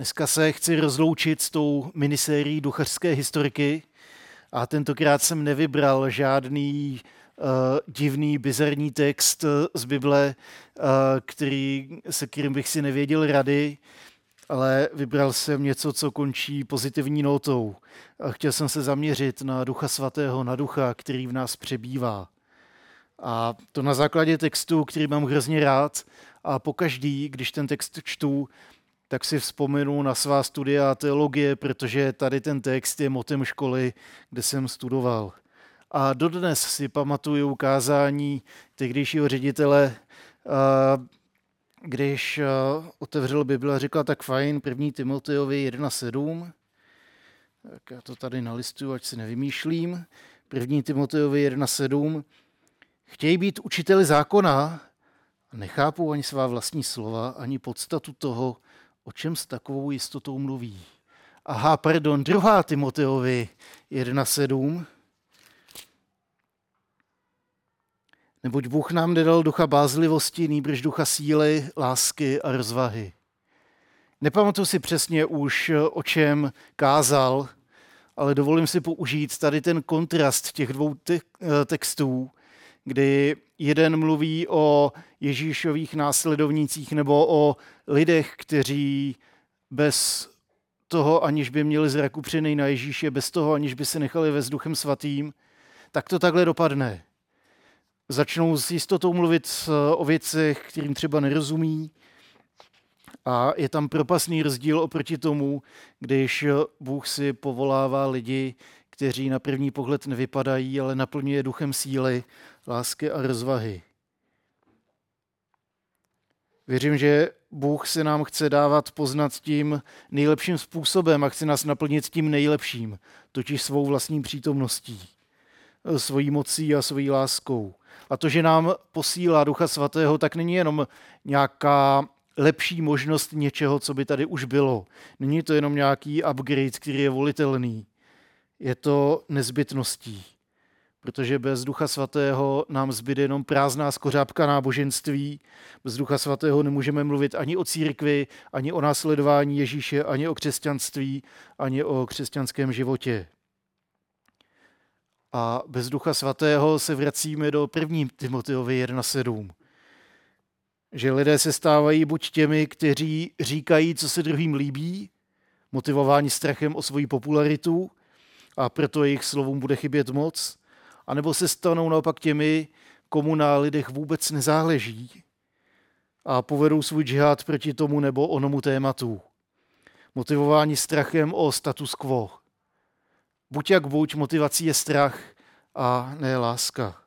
Dneska se chci rozloučit s tou minisérií duchařské historiky a tentokrát jsem nevybral žádný uh, divný, bizarní text z Bible, uh, který, se kterým bych si nevěděl rady, ale vybral jsem něco, co končí pozitivní notou. A chtěl jsem se zaměřit na Ducha Svatého, na Ducha, který v nás přebývá. A to na základě textu, který mám hrozně rád a pokaždý, když ten text čtu, tak si vzpomenu na svá studia teologie, protože tady ten text je motem školy, kde jsem studoval. A dodnes si pamatuju ukázání tehdejšího ředitele, když otevřel Bible a říkal, tak fajn, první Timoteovi 1.7, tak já to tady nalistuju, ať si nevymýšlím. První Timoteovi 1.7. Chtějí být učiteli zákona a nechápou ani svá vlastní slova, ani podstatu toho, o čem s takovou jistotou mluví. Aha, pardon, druhá Timoteovi 1.7. Neboť Bůh nám nedal ducha bázlivosti, nýbrž ducha síly, lásky a rozvahy. Nepamatuji si přesně už, o čem kázal, ale dovolím si použít tady ten kontrast těch dvou textů, kdy jeden mluví o Ježíšových následovnících nebo o lidech, kteří bez toho, aniž by měli zrak upřený na Ježíše, bez toho, aniž by se nechali ve duchem svatým, tak to takhle dopadne. Začnou s jistotou mluvit o věcech, kterým třeba nerozumí, a je tam propasný rozdíl oproti tomu, když Bůh si povolává lidi, kteří na první pohled nevypadají, ale naplňuje duchem síly, lásky a rozvahy. Věřím, že Bůh se nám chce dávat poznat tím nejlepším způsobem a chce nás naplnit tím nejlepším, totiž svou vlastní přítomností, svojí mocí a svojí láskou. A to, že nám posílá Ducha Svatého, tak není jenom nějaká lepší možnost něčeho, co by tady už bylo. Není to jenom nějaký upgrade, který je volitelný. Je to nezbytností protože bez Ducha Svatého nám zbyde jenom prázdná skořápka náboženství. Bez Ducha Svatého nemůžeme mluvit ani o církvi, ani o následování Ježíše, ani o křesťanství, ani o křesťanském životě. A bez Ducha Svatého se vracíme do první Timoteovi 1.7. Že lidé se stávají buď těmi, kteří říkají, co se druhým líbí, motivováni strachem o svoji popularitu, a proto jejich slovům bude chybět moc, anebo se stanou naopak těmi, komu na lidech vůbec nezáleží a povedou svůj džihad proti tomu nebo onomu tématu. Motivování strachem o status quo. Buď jak buď, motivací je strach a ne láska.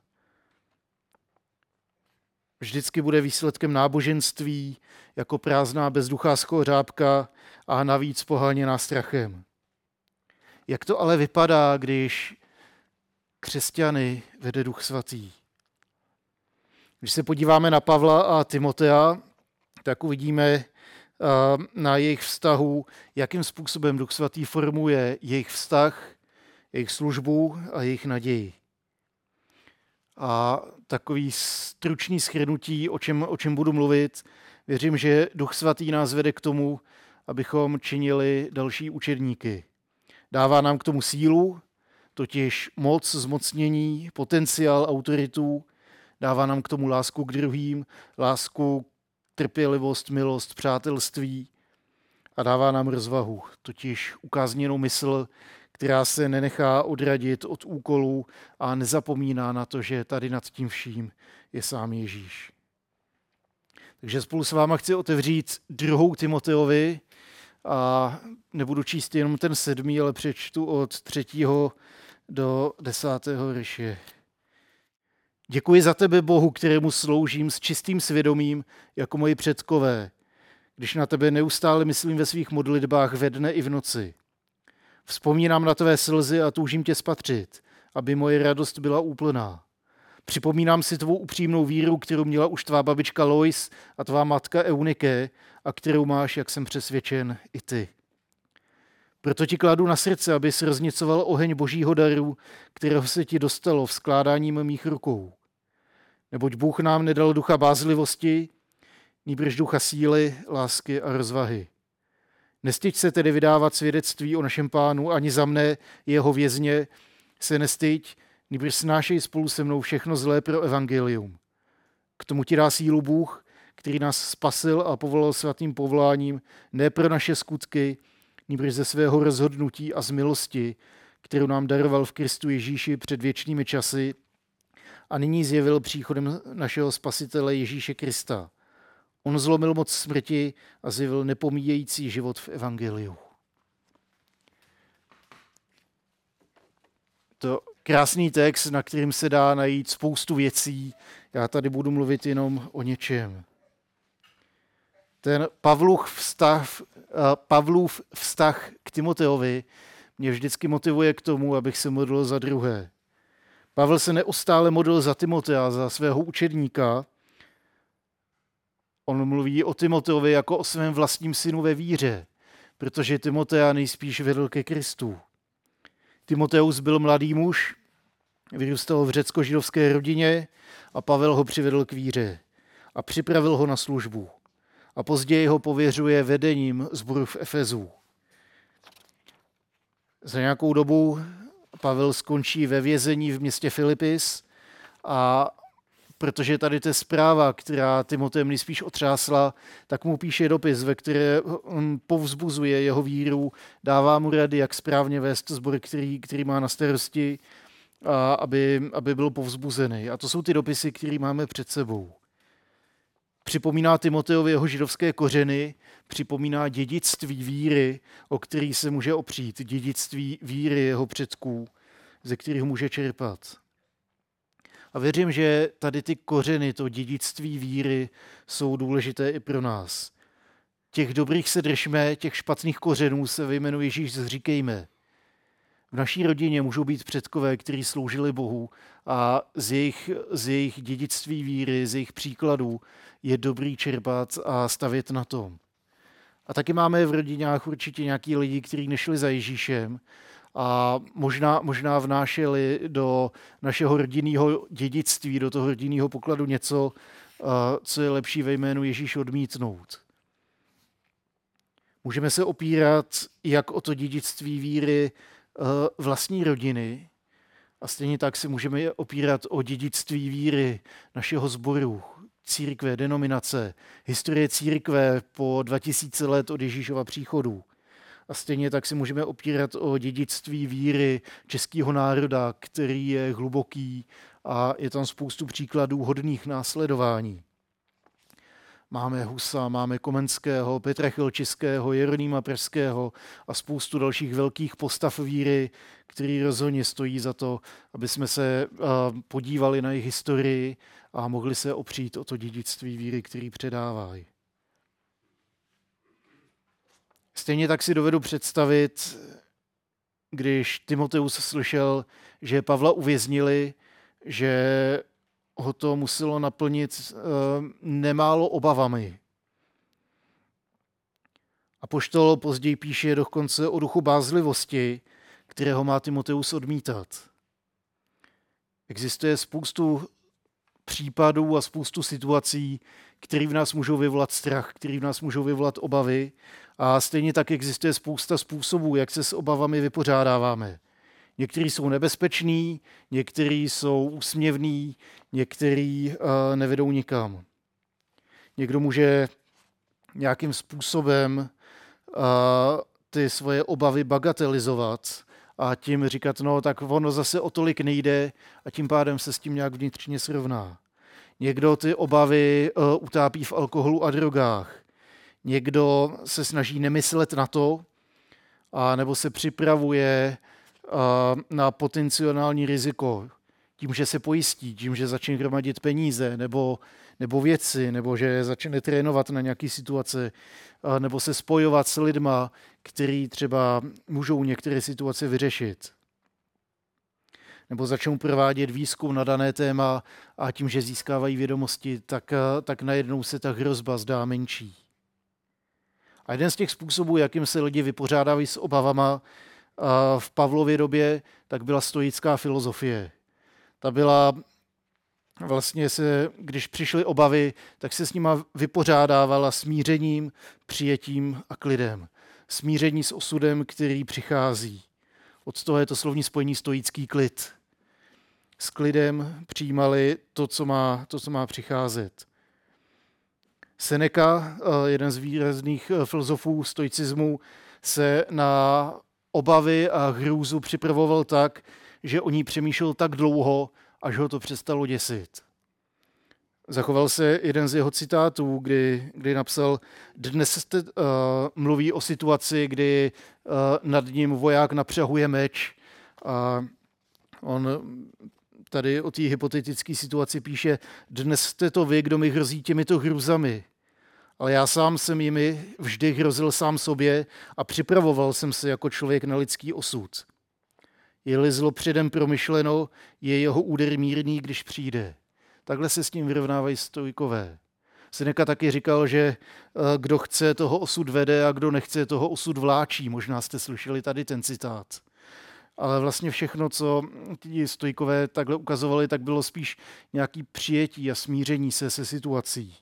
Vždycky bude výsledkem náboženství jako prázdná bezduchá schořápka a navíc poháněná strachem. Jak to ale vypadá, když křesťany vede Duch Svatý. Když se podíváme na Pavla a Timotea, tak uvidíme eh, na jejich vztahu, jakým způsobem Duch Svatý formuje jejich vztah, jejich službu a jejich naději. A takový stručný schrnutí, o čem, o čem budu mluvit, věřím, že Duch Svatý nás vede k tomu, abychom činili další učedníky. Dává nám k tomu sílu, totiž moc, zmocnění, potenciál, autoritu, dává nám k tomu lásku k druhým, lásku, trpělivost, milost, přátelství a dává nám rozvahu, totiž ukázněnou mysl, která se nenechá odradit od úkolů a nezapomíná na to, že tady nad tím vším je sám Ježíš. Takže spolu s váma chci otevřít druhou Timoteovi a nebudu číst jenom ten sedmý, ale přečtu od třetího do desátého ryše. Děkuji za tebe, Bohu, kterému sloužím s čistým svědomím, jako moji předkové, když na tebe neustále myslím ve svých modlitbách ve dne i v noci. Vzpomínám na tvé slzy a toužím tě spatřit, aby moje radost byla úplná. Připomínám si tvou upřímnou víru, kterou měla už tvá babička Lois a tvá matka Eunike a kterou máš, jak jsem přesvědčen, i ty. Proto ti kladu na srdce, aby roznicoval oheň božího daru, kterého se ti dostalo v skládáním mých rukou. Neboť Bůh nám nedal ducha bázlivosti, nýbrž ducha síly, lásky a rozvahy. Nestyď se tedy vydávat svědectví o našem pánu, ani za mne, jeho vězně, se nestyď, nebož snášej spolu se mnou všechno zlé pro evangelium. K tomu ti dá sílu Bůh, který nás spasil a povolal svatým povoláním, ne pro naše skutky, nebož ze svého rozhodnutí a z milosti, kterou nám daroval v Kristu Ježíši před věčnými časy a nyní zjevil příchodem našeho spasitele Ježíše Krista. On zlomil moc smrti a zjevil nepomíjející život v Evangeliu. To krásný text, na kterým se dá najít spoustu věcí. Já tady budu mluvit jenom o něčem. Ten Pavlův vztah, Pavlův vztah k Timoteovi mě vždycky motivuje k tomu, abych se modlil za druhé. Pavel se neustále modlil za Timotea, za svého učedníka. On mluví o Timoteovi jako o svém vlastním synu ve víře, protože Timotea nejspíš vedl ke Kristu. Timoteus byl mladý muž, vyrůstal v řecko-židovské rodině a Pavel ho přivedl k víře a připravil ho na službu. A později ho pověřuje vedením zboru v Efezu. Za nějakou dobu Pavel skončí ve vězení v městě Filipis a protože tady to zpráva, která Timotem nejspíš otřásla, tak mu píše dopis, ve které on povzbuzuje jeho víru, dává mu rady, jak správně vést zbor, který, který má na starosti, a aby, aby byl povzbuzený. A to jsou ty dopisy, které máme před sebou. Připomíná Timoteovi jeho židovské kořeny, připomíná dědictví víry, o který se může opřít, dědictví víry jeho předků, ze kterých může čerpat. A věřím, že tady ty kořeny, to dědictví víry jsou důležité i pro nás. Těch dobrých se držme, těch špatných kořenů se ve jménu Ježíš zříkejme. V naší rodině můžou být předkové, kteří sloužili Bohu a z jejich, z jejich dědictví víry, z jejich příkladů je dobrý čerpat a stavět na tom. A taky máme v rodinách určitě nějaký lidi, kteří nešli za Ježíšem a možná, možná vnášeli do našeho rodinného dědictví, do toho rodinného pokladu něco, co je lepší ve jménu Ježíš odmítnout. Můžeme se opírat jak o to dědictví víry vlastní rodiny, a stejně tak si můžeme opírat o dědictví víry našeho sboru, církve, denominace, historie církve po 2000 let od Ježíšova příchodu. A stejně tak si můžeme opírat o dědictví víry českého národa, který je hluboký a je tam spoustu příkladů hodných následování. Máme Husa, máme Komenského, Petra Chilčiského, Jeronýma Pražského a spoustu dalších velkých postav víry, který rozhodně stojí za to, aby jsme se podívali na jejich historii a mohli se opřít o to dědictví víry, který předávají. Stejně tak si dovedu představit, když Timoteus slyšel, že Pavla uvěznili, že ho to muselo naplnit uh, nemálo obavami. A poštol později píše dokonce o duchu bázlivosti, kterého má Timoteus odmítat. Existuje spoustu případů a spoustu situací, které v nás můžou vyvolat strach, které v nás můžou vyvolat obavy. A stejně tak existuje spousta způsobů, jak se s obavami vypořádáváme. Některý jsou nebezpeční, některý jsou úsměvný, některý uh, nevedou nikam. Někdo může nějakým způsobem uh, ty svoje obavy bagatelizovat a tím říkat, no tak ono zase o tolik nejde a tím pádem se s tím nějak vnitřně srovná. Někdo ty obavy uh, utápí v alkoholu a drogách. Někdo se snaží nemyslet na to, a nebo se připravuje na potenciální riziko tím, že se pojistí, tím, že začne hromadit peníze nebo, nebo věci, nebo že začne trénovat na nějaké situace, nebo se spojovat s lidma, který třeba můžou některé situace vyřešit. Nebo začnou provádět výzkum na dané téma a tím, že získávají vědomosti, tak, tak najednou se ta hrozba zdá menší. A jeden z těch způsobů, jakým se lidi vypořádávají s obavama, v Pavlově době, tak byla stoická filozofie. Ta byla vlastně se, když přišly obavy, tak se s nima vypořádávala smířením, přijetím a klidem. smíření s osudem, který přichází. Od toho je to slovní spojení stoický klid. S klidem přijímali to, co má, to, co má přicházet. Seneca, eh, jeden z výrazných eh, filozofů stoicismu, se na obavy a hrůzu připravoval tak, že o ní přemýšlel tak dlouho, až ho to přestalo děsit. Zachoval se jeden z jeho citátů, kdy, kdy napsal, dnes jste, uh, mluví o situaci, kdy uh, nad ním voják napřahuje meč a on tady o té hypotetické situaci píše, dnes jste to vy, kdo mi hrozí těmito hrůzami ale já sám jsem jimi vždy hrozil sám sobě a připravoval jsem se jako člověk na lidský osud. Je-li zlo předem promyšleno, je jeho úder mírný, když přijde. Takhle se s tím vyrovnávají stojkové. Seneca taky říkal, že eh, kdo chce, toho osud vede a kdo nechce, toho osud vláčí. Možná jste slyšeli tady ten citát. Ale vlastně všechno, co ti stojkové takhle ukazovali, tak bylo spíš nějaký přijetí a smíření se se situací.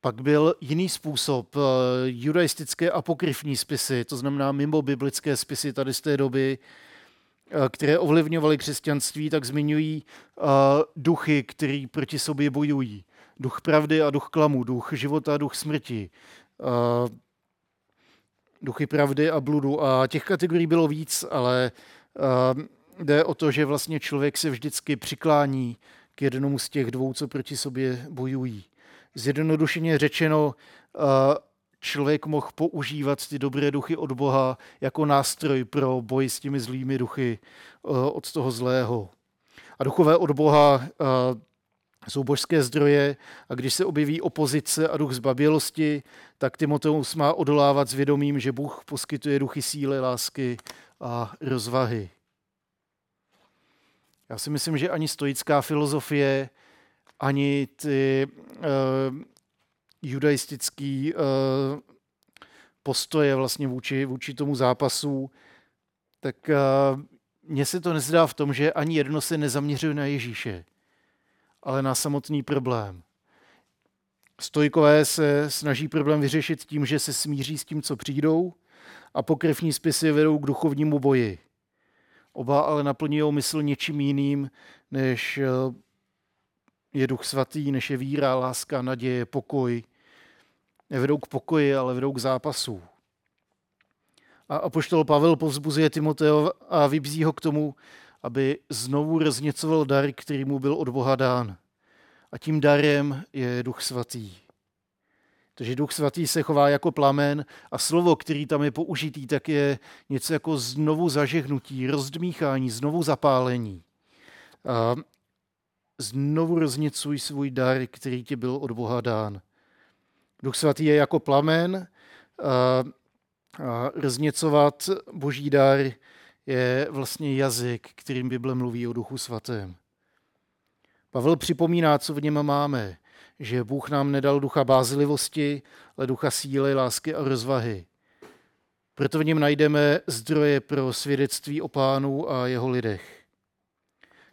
Pak byl jiný způsob, eh, judaistické apokryfní spisy, to znamená mimo biblické spisy tady z té doby, eh, které ovlivňovaly křesťanství, tak zmiňují eh, duchy, který proti sobě bojují. Duch pravdy a duch klamu, duch života a duch smrti. Duchy pravdy a bludu. A těch kategorií bylo víc, ale jde o to, že vlastně člověk se vždycky přiklání k jednomu z těch dvou, co proti sobě bojují zjednodušeně řečeno, eh, člověk mohl používat ty dobré duchy od Boha jako nástroj pro boj s těmi zlými duchy eh, od toho zlého. A duchové od Boha eh, jsou božské zdroje a když se objeví opozice a duch zbabělosti, tak Timoteus má odolávat s vědomím, že Bůh poskytuje duchy síly, lásky a rozvahy. Já si myslím, že ani stoická filozofie ani ty uh, judaistický uh, postoje vlastně vůči, vůči tomu zápasu, tak uh, mně se to nezdá v tom, že ani jedno se nezaměřuje na Ježíše, ale na samotný problém. Stojkové se snaží problém vyřešit tím, že se smíří s tím, co přijdou, a pokrevní spisy vedou k duchovnímu boji. Oba ale naplňují mysl něčím jiným, než je duch svatý, než je víra, láska, naděje, pokoj. Nevedou k pokoji, ale vedou k zápasu. A apoštol Pavel povzbuzuje Timoteo a vybízí ho k tomu, aby znovu rozněcoval dar, který mu byl od Boha dán. A tím darem je duch svatý. Takže duch svatý se chová jako plamen a slovo, který tam je použitý, tak je něco jako znovu zažehnutí, rozdmíchání, znovu zapálení. Znovu roznicuj svůj dar, který ti byl od Boha dán. Duch svatý je jako plamen a, a rozněcovat boží dar je vlastně jazyk, kterým Bible mluví o duchu svatém. Pavel připomíná, co v něm máme, že Bůh nám nedal ducha bázlivosti, ale ducha síly, lásky a rozvahy. Proto v něm najdeme zdroje pro svědectví o pánu a jeho lidech.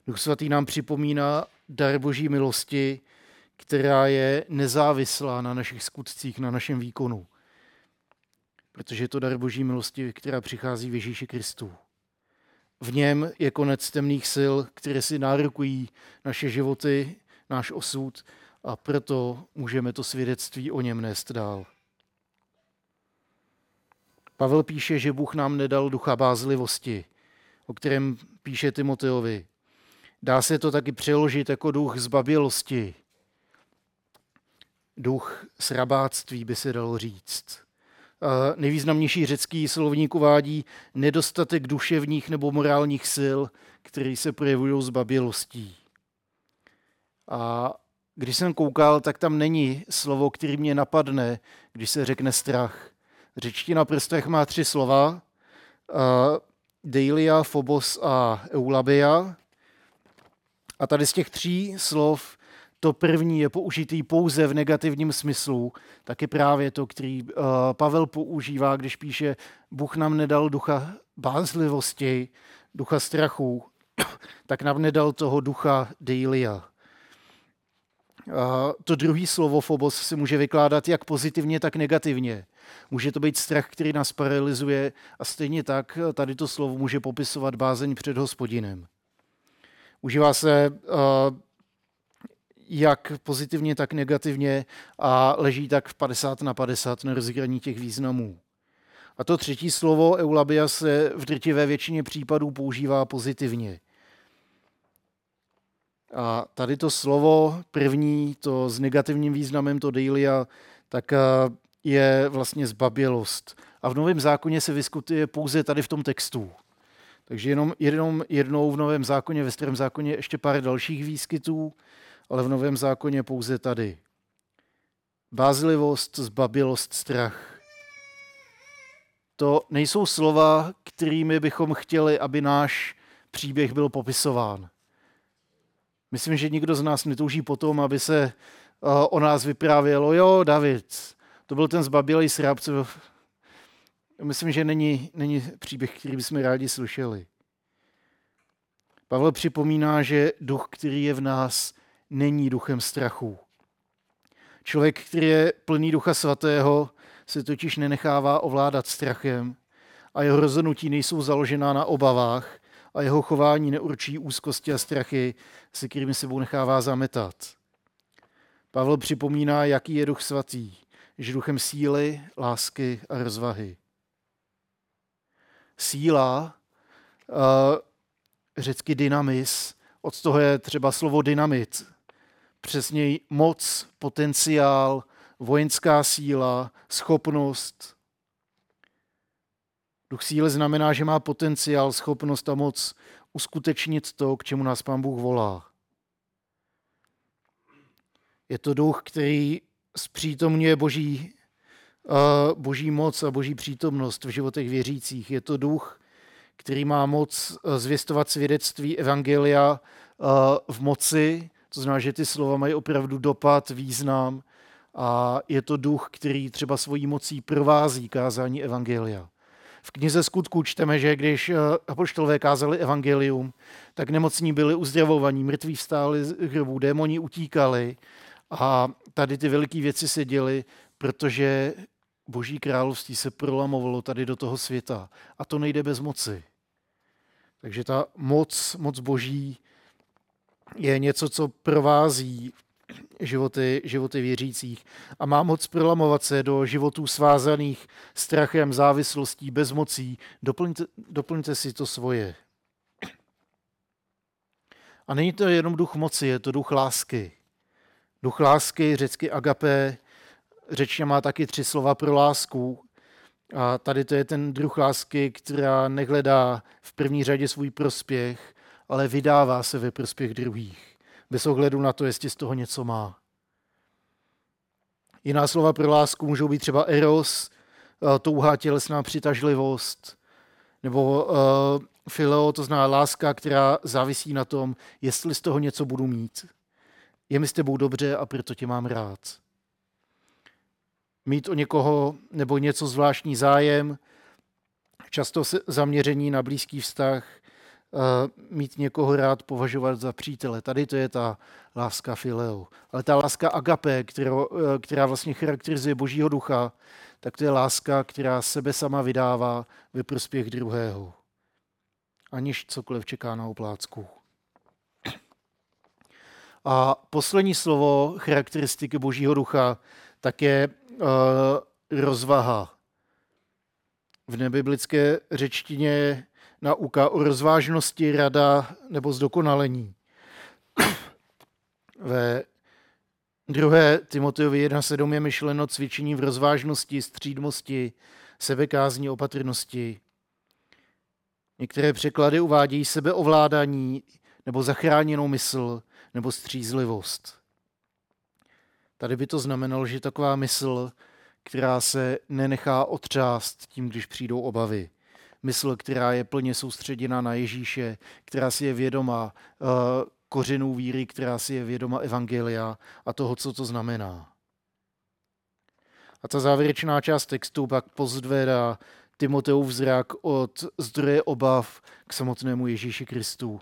Duch svatý nám připomíná dar boží milosti, která je nezávislá na našich skutcích, na našem výkonu. Protože je to dar boží milosti, která přichází v Ježíši Kristu. V něm je konec temných sil, které si nárokují naše životy, náš osud a proto můžeme to svědectví o něm nést dál. Pavel píše, že Bůh nám nedal ducha bázlivosti, o kterém píše Timoteovi. Dá se to taky přeložit jako duch zbabělosti. Duch srabáctví by se dalo říct. Nejvýznamnější řecký slovník uvádí nedostatek duševních nebo morálních sil, které se projevují zbabělostí. A když jsem koukal, tak tam není slovo, který mě napadne, když se řekne strach. Řečtina prstech má tři slova. Deilia, Phobos a Eulabia. A tady z těch tří slov to první je použitý pouze v negativním smyslu, taky právě to, který uh, Pavel používá, když píše, Bůh nám nedal ducha bázlivosti, ducha strachu, tak nám nedal toho ducha deilia. to druhé slovo phobos se může vykládat jak pozitivně, tak negativně. Může to být strach, který nás paralyzuje a stejně tak tady to slovo může popisovat bázeň před hospodinem. Užívá se jak pozitivně, tak negativně a leží tak v 50 na 50 na rozhraní těch významů. A to třetí slovo eulabia se v drtivé většině případů používá pozitivně. A tady to slovo první, to s negativním významem, to deilia, tak eh, je vlastně zbabělost. A v Novém zákoně se vyskutuje pouze tady v tom textu. Takže jenom, jenom jednou v Novém zákoně, ve Starém zákoně ještě pár dalších výskytů, ale v Novém zákoně pouze tady. Bázlivost, zbabělost, strach. To nejsou slova, kterými bychom chtěli, aby náš příběh byl popisován. Myslím, že nikdo z nás netouží potom, aby se eh, o nás vyprávělo, jo, David, to byl ten zbabělý srábce. Myslím, že není, není příběh, který bychom rádi slyšeli. Pavel připomíná, že duch, který je v nás, není duchem strachu. Člověk, který je plný ducha svatého, se totiž nenechává ovládat strachem a jeho rozhodnutí nejsou založená na obavách a jeho chování neurčí úzkosti a strachy, se kterými sebou nechává zametat. Pavel připomíná, jaký je duch svatý, že duchem síly, lásky a rozvahy. Síla, uh, řecky dynamis, od toho je třeba slovo dynamit, přesněji moc, potenciál, vojenská síla, schopnost. Duch síly znamená, že má potenciál, schopnost a moc uskutečnit to, k čemu nás Pán Bůh volá. Je to duch, který zpřítomňuje boží, boží moc a boží přítomnost v životech věřících. Je to duch, který má moc zvěstovat svědectví Evangelia uh, v moci, to znamená, že ty slova mají opravdu dopad, význam a je to duch, který třeba svojí mocí provází kázání Evangelia. V knize skutku čteme, že když eh, apoštolové kázali evangelium, tak nemocní byli uzdravovaní, mrtví vstáli z hrobů, démoni utíkali a tady ty veliké věci se děly, protože boží království se prolamovalo tady do toho světa. A to nejde bez moci. Takže ta moc, moc boží je něco, co provází životy, životy věřících a má moc prolamovat se do životů svázaných strachem, závislostí, bezmocí. Doplňte, doplňte si to svoje. A není to jenom duch moci, je to duch lásky. Duch lásky, řecky agape, řečně má taky tři slova pro lásku. A tady to je ten druh lásky, která nehledá v první řadě svůj prospěch, ale vydává se ve prospěch druhých, bez ohledu na to, jestli z toho něco má. Jiná slova pro lásku můžou být třeba eros, eh, touhá tělesná přitažlivost, nebo uh, fileo, to znamená láska, která závisí na tom, jestli z toho něco budu mít. Je mi s tebou dobře a proto tě mám rád. Mít o někoho nebo něco zvláštní zájem, často zaměření na blízký vztah, mít někoho rád, považovat za přítele. Tady to je ta láska fileo. Ale ta láska agape, která, e, která vlastně charakterizuje božího ducha, tak to je láska, která sebe sama vydává ve prospěch druhého. Aniž cokoliv čeká na oplácku. A poslední slovo charakteristiky božího ducha tak je uh, rozvaha. V nebiblické řečtině nauka o rozvážnosti, rada nebo zdokonalení. Ve druhé Timoteovi 1.7 je myšleno cvičení v rozvážnosti, střídmosti, sebekázní, opatrnosti. Některé překlady uvádějí sebeovládání nebo zachráněnou mysl nebo střízlivost. Tady by to znamenalo, že taková mysl, která se nenechá otřást tím, když přijdou obavy mysl, která je plně soustředěna na Ježíše, která si je vědoma uh, kořenů víry, která si je vědoma evangelia a toho, co to znamená. A ta závěrečná část textu pak pozvedá Timoteův zrak od zdroje obav k samotnému Ježíši Kristu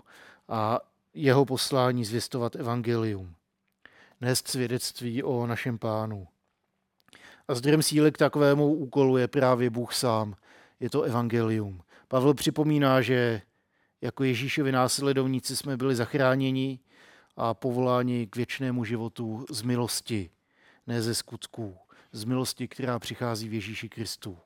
a jeho poslání zvěstovat evangelium. Nést svědectví o našem pánu. A zdrojem síly k takovému úkolu je právě Bůh sám. Je to evangelium. Pavel připomíná, že jako Ježíšovi následovníci jsme byli zachráněni a povoláni k věčnému životu z milosti, ne ze skutků. Z milosti, která přichází v Ježíši Kristu.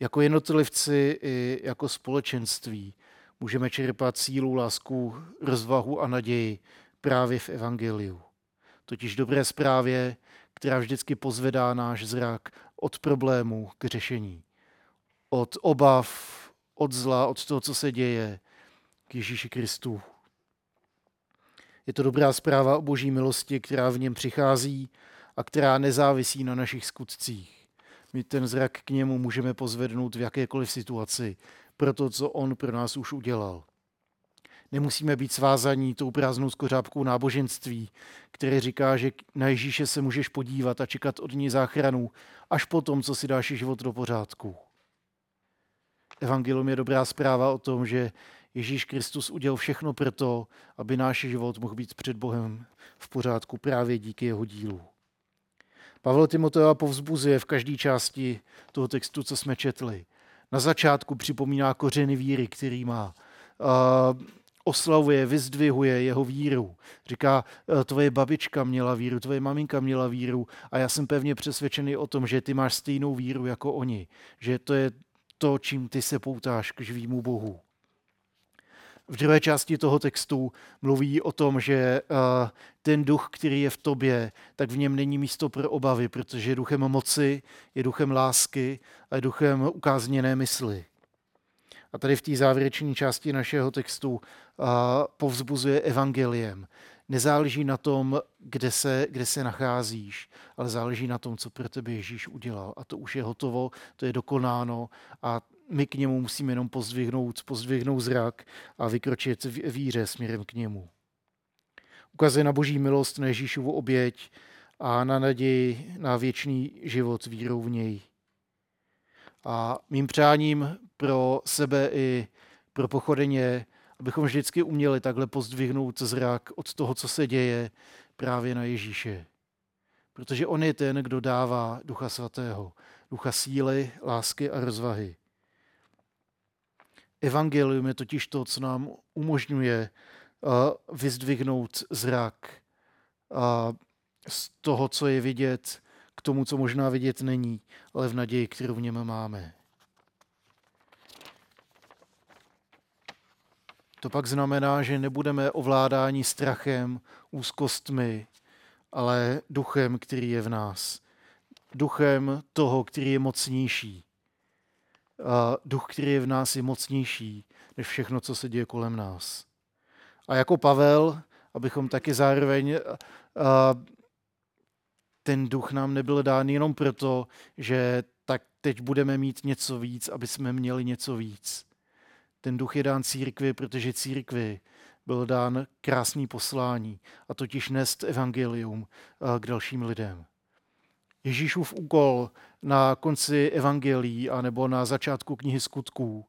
Jako jednotlivci i jako společenství můžeme čerpat sílu, lásku, rozvahu a naději právě v Evangeliu. Totiž dobré zprávě, která vždycky pozvedá náš zrak od problémů k řešení. Od obav, od zla, od toho, co se děje, k Ježíši Kristu. Je to dobrá zpráva o boží milosti, která v něm přichází a která nezávisí na našich skutcích. My ten zrak k němu můžeme pozvednout v jakékoliv situaci, pro to, co on pro nás už udělal. Nemusíme být svázaní tou prázdnou skořápkou náboženství, které říká, že na Ježíše se můžeš podívat a čekat od něj záchranu až po tom, co si dáš život do pořádku. Evangelium je dobrá zpráva o tom, že Ježíš Kristus udělal všechno pro to, aby náš život mohl být před Bohem v pořádku právě díky jeho dílu. Pavel Timotea povzbuzuje v každé části toho textu, co jsme četli. Na začátku připomíná kořeny víry, který má. Oslavuje, vyzdvihuje jeho víru. Říká, e, tvoje babička měla víru, tvoje maminka měla víru a já jsem pevně přesvědčený o tom, že ty máš stejnou víru jako oni. Že to je to, čím ty se poutáš k živýmu Bohu. V druhé části toho textu mluví o tom, že eh, ten duch, který je v tobě, tak v něm není místo pro obavy, protože je duchem moci, je duchem lásky a je duchem ukázněné mysli. A tady v té závěrečné části našeho textu eh, povzbuzuje evangeliem. Nezáleží na tom, kde se, kde se nacházíš, ale záleží na tom, co pro tebe Ježíš udělal. A to už je hotovo, to je dokonáno a my k němu musíme jenom pozdvihnout, pozdvihnout zrak a vykročit víře směrem k němu. Ukazuje na boží milost, na Ježíšovu oběť a na naději na věčný život vírou v něj. A mým přáním pro sebe i pro pochodeně, abychom vždycky uměli takhle pozdvihnout zrak od toho, co se děje právě na Ježíše. Protože on je ten, kdo dává Ducha Svatého, ducha síly, lásky a rozvahy. Evangelium je totiž to, co nám umožňuje uh, vyzdvihnout zrak uh, z toho, co je vidět, k tomu, co možná vidět není, ale v naději, kterou v něm máme. To pak znamená, že nebudeme ovládáni strachem, úzkostmi, ale duchem, který je v nás. Duchem toho, který je mocnější duch, který je v nás, je mocnější než všechno, co se děje kolem nás. A jako Pavel, abychom taky zároveň ten duch nám nebyl dán jenom proto, že tak teď budeme mít něco víc, aby jsme měli něco víc. Ten duch je dán církvi, protože církvi byl dán krásný poslání, a totiž nést evangelium k dalším lidem. Ježíšův úkol na konci evangelií anebo na začátku knihy skutků.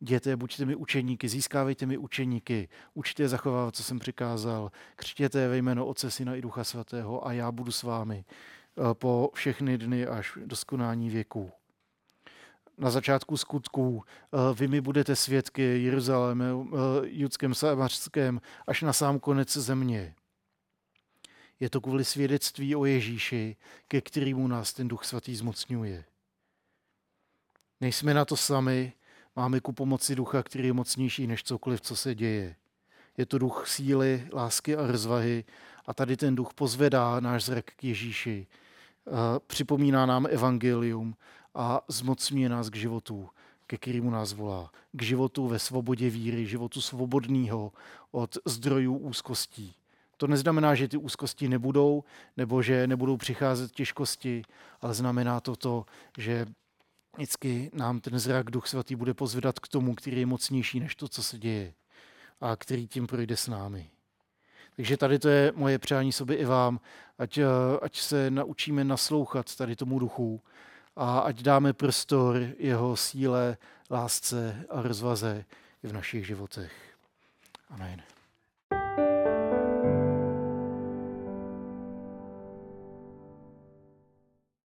Jděte, buďte mi učeníky, získávejte mi učeníky, učte zachovávat, co jsem přikázal, křtěte ve jméno Otce, Syna i Ducha Svatého a já budu s vámi eh, po všechny dny až do skonání věků. Na začátku skutků eh, vy mi budete svědky Jeruzaléme, eh, judském, samařském, až na sám konec země. Je to kvůli svědectví o Ježíši, ke kterému nás ten Duch Svatý zmocňuje. Nejsme na to sami, máme ku pomoci Ducha, který je mocnější než cokoliv, co se děje. Je to duch síly, lásky a rozvahy a tady ten duch pozvedá náš zrak k Ježíši. Připomíná nám evangelium a zmocňuje nás k životu, ke kterému nás volá. K životu ve svobodě víry, životu svobodného od zdrojů úzkostí. To neznamená, že ty úzkosti nebudou, nebo že nebudou přicházet těžkosti, ale znamená to to, že vždycky nám ten zrak Duch Svatý bude pozvedat k tomu, který je mocnější než to, co se děje a který tím projde s námi. Takže tady to je moje přání sobě i vám, ať, eh, ať se naučíme naslouchat tady tomu duchu a ať dáme prostor jeho síle, lásce a rozvaze i v našich životech. Amen.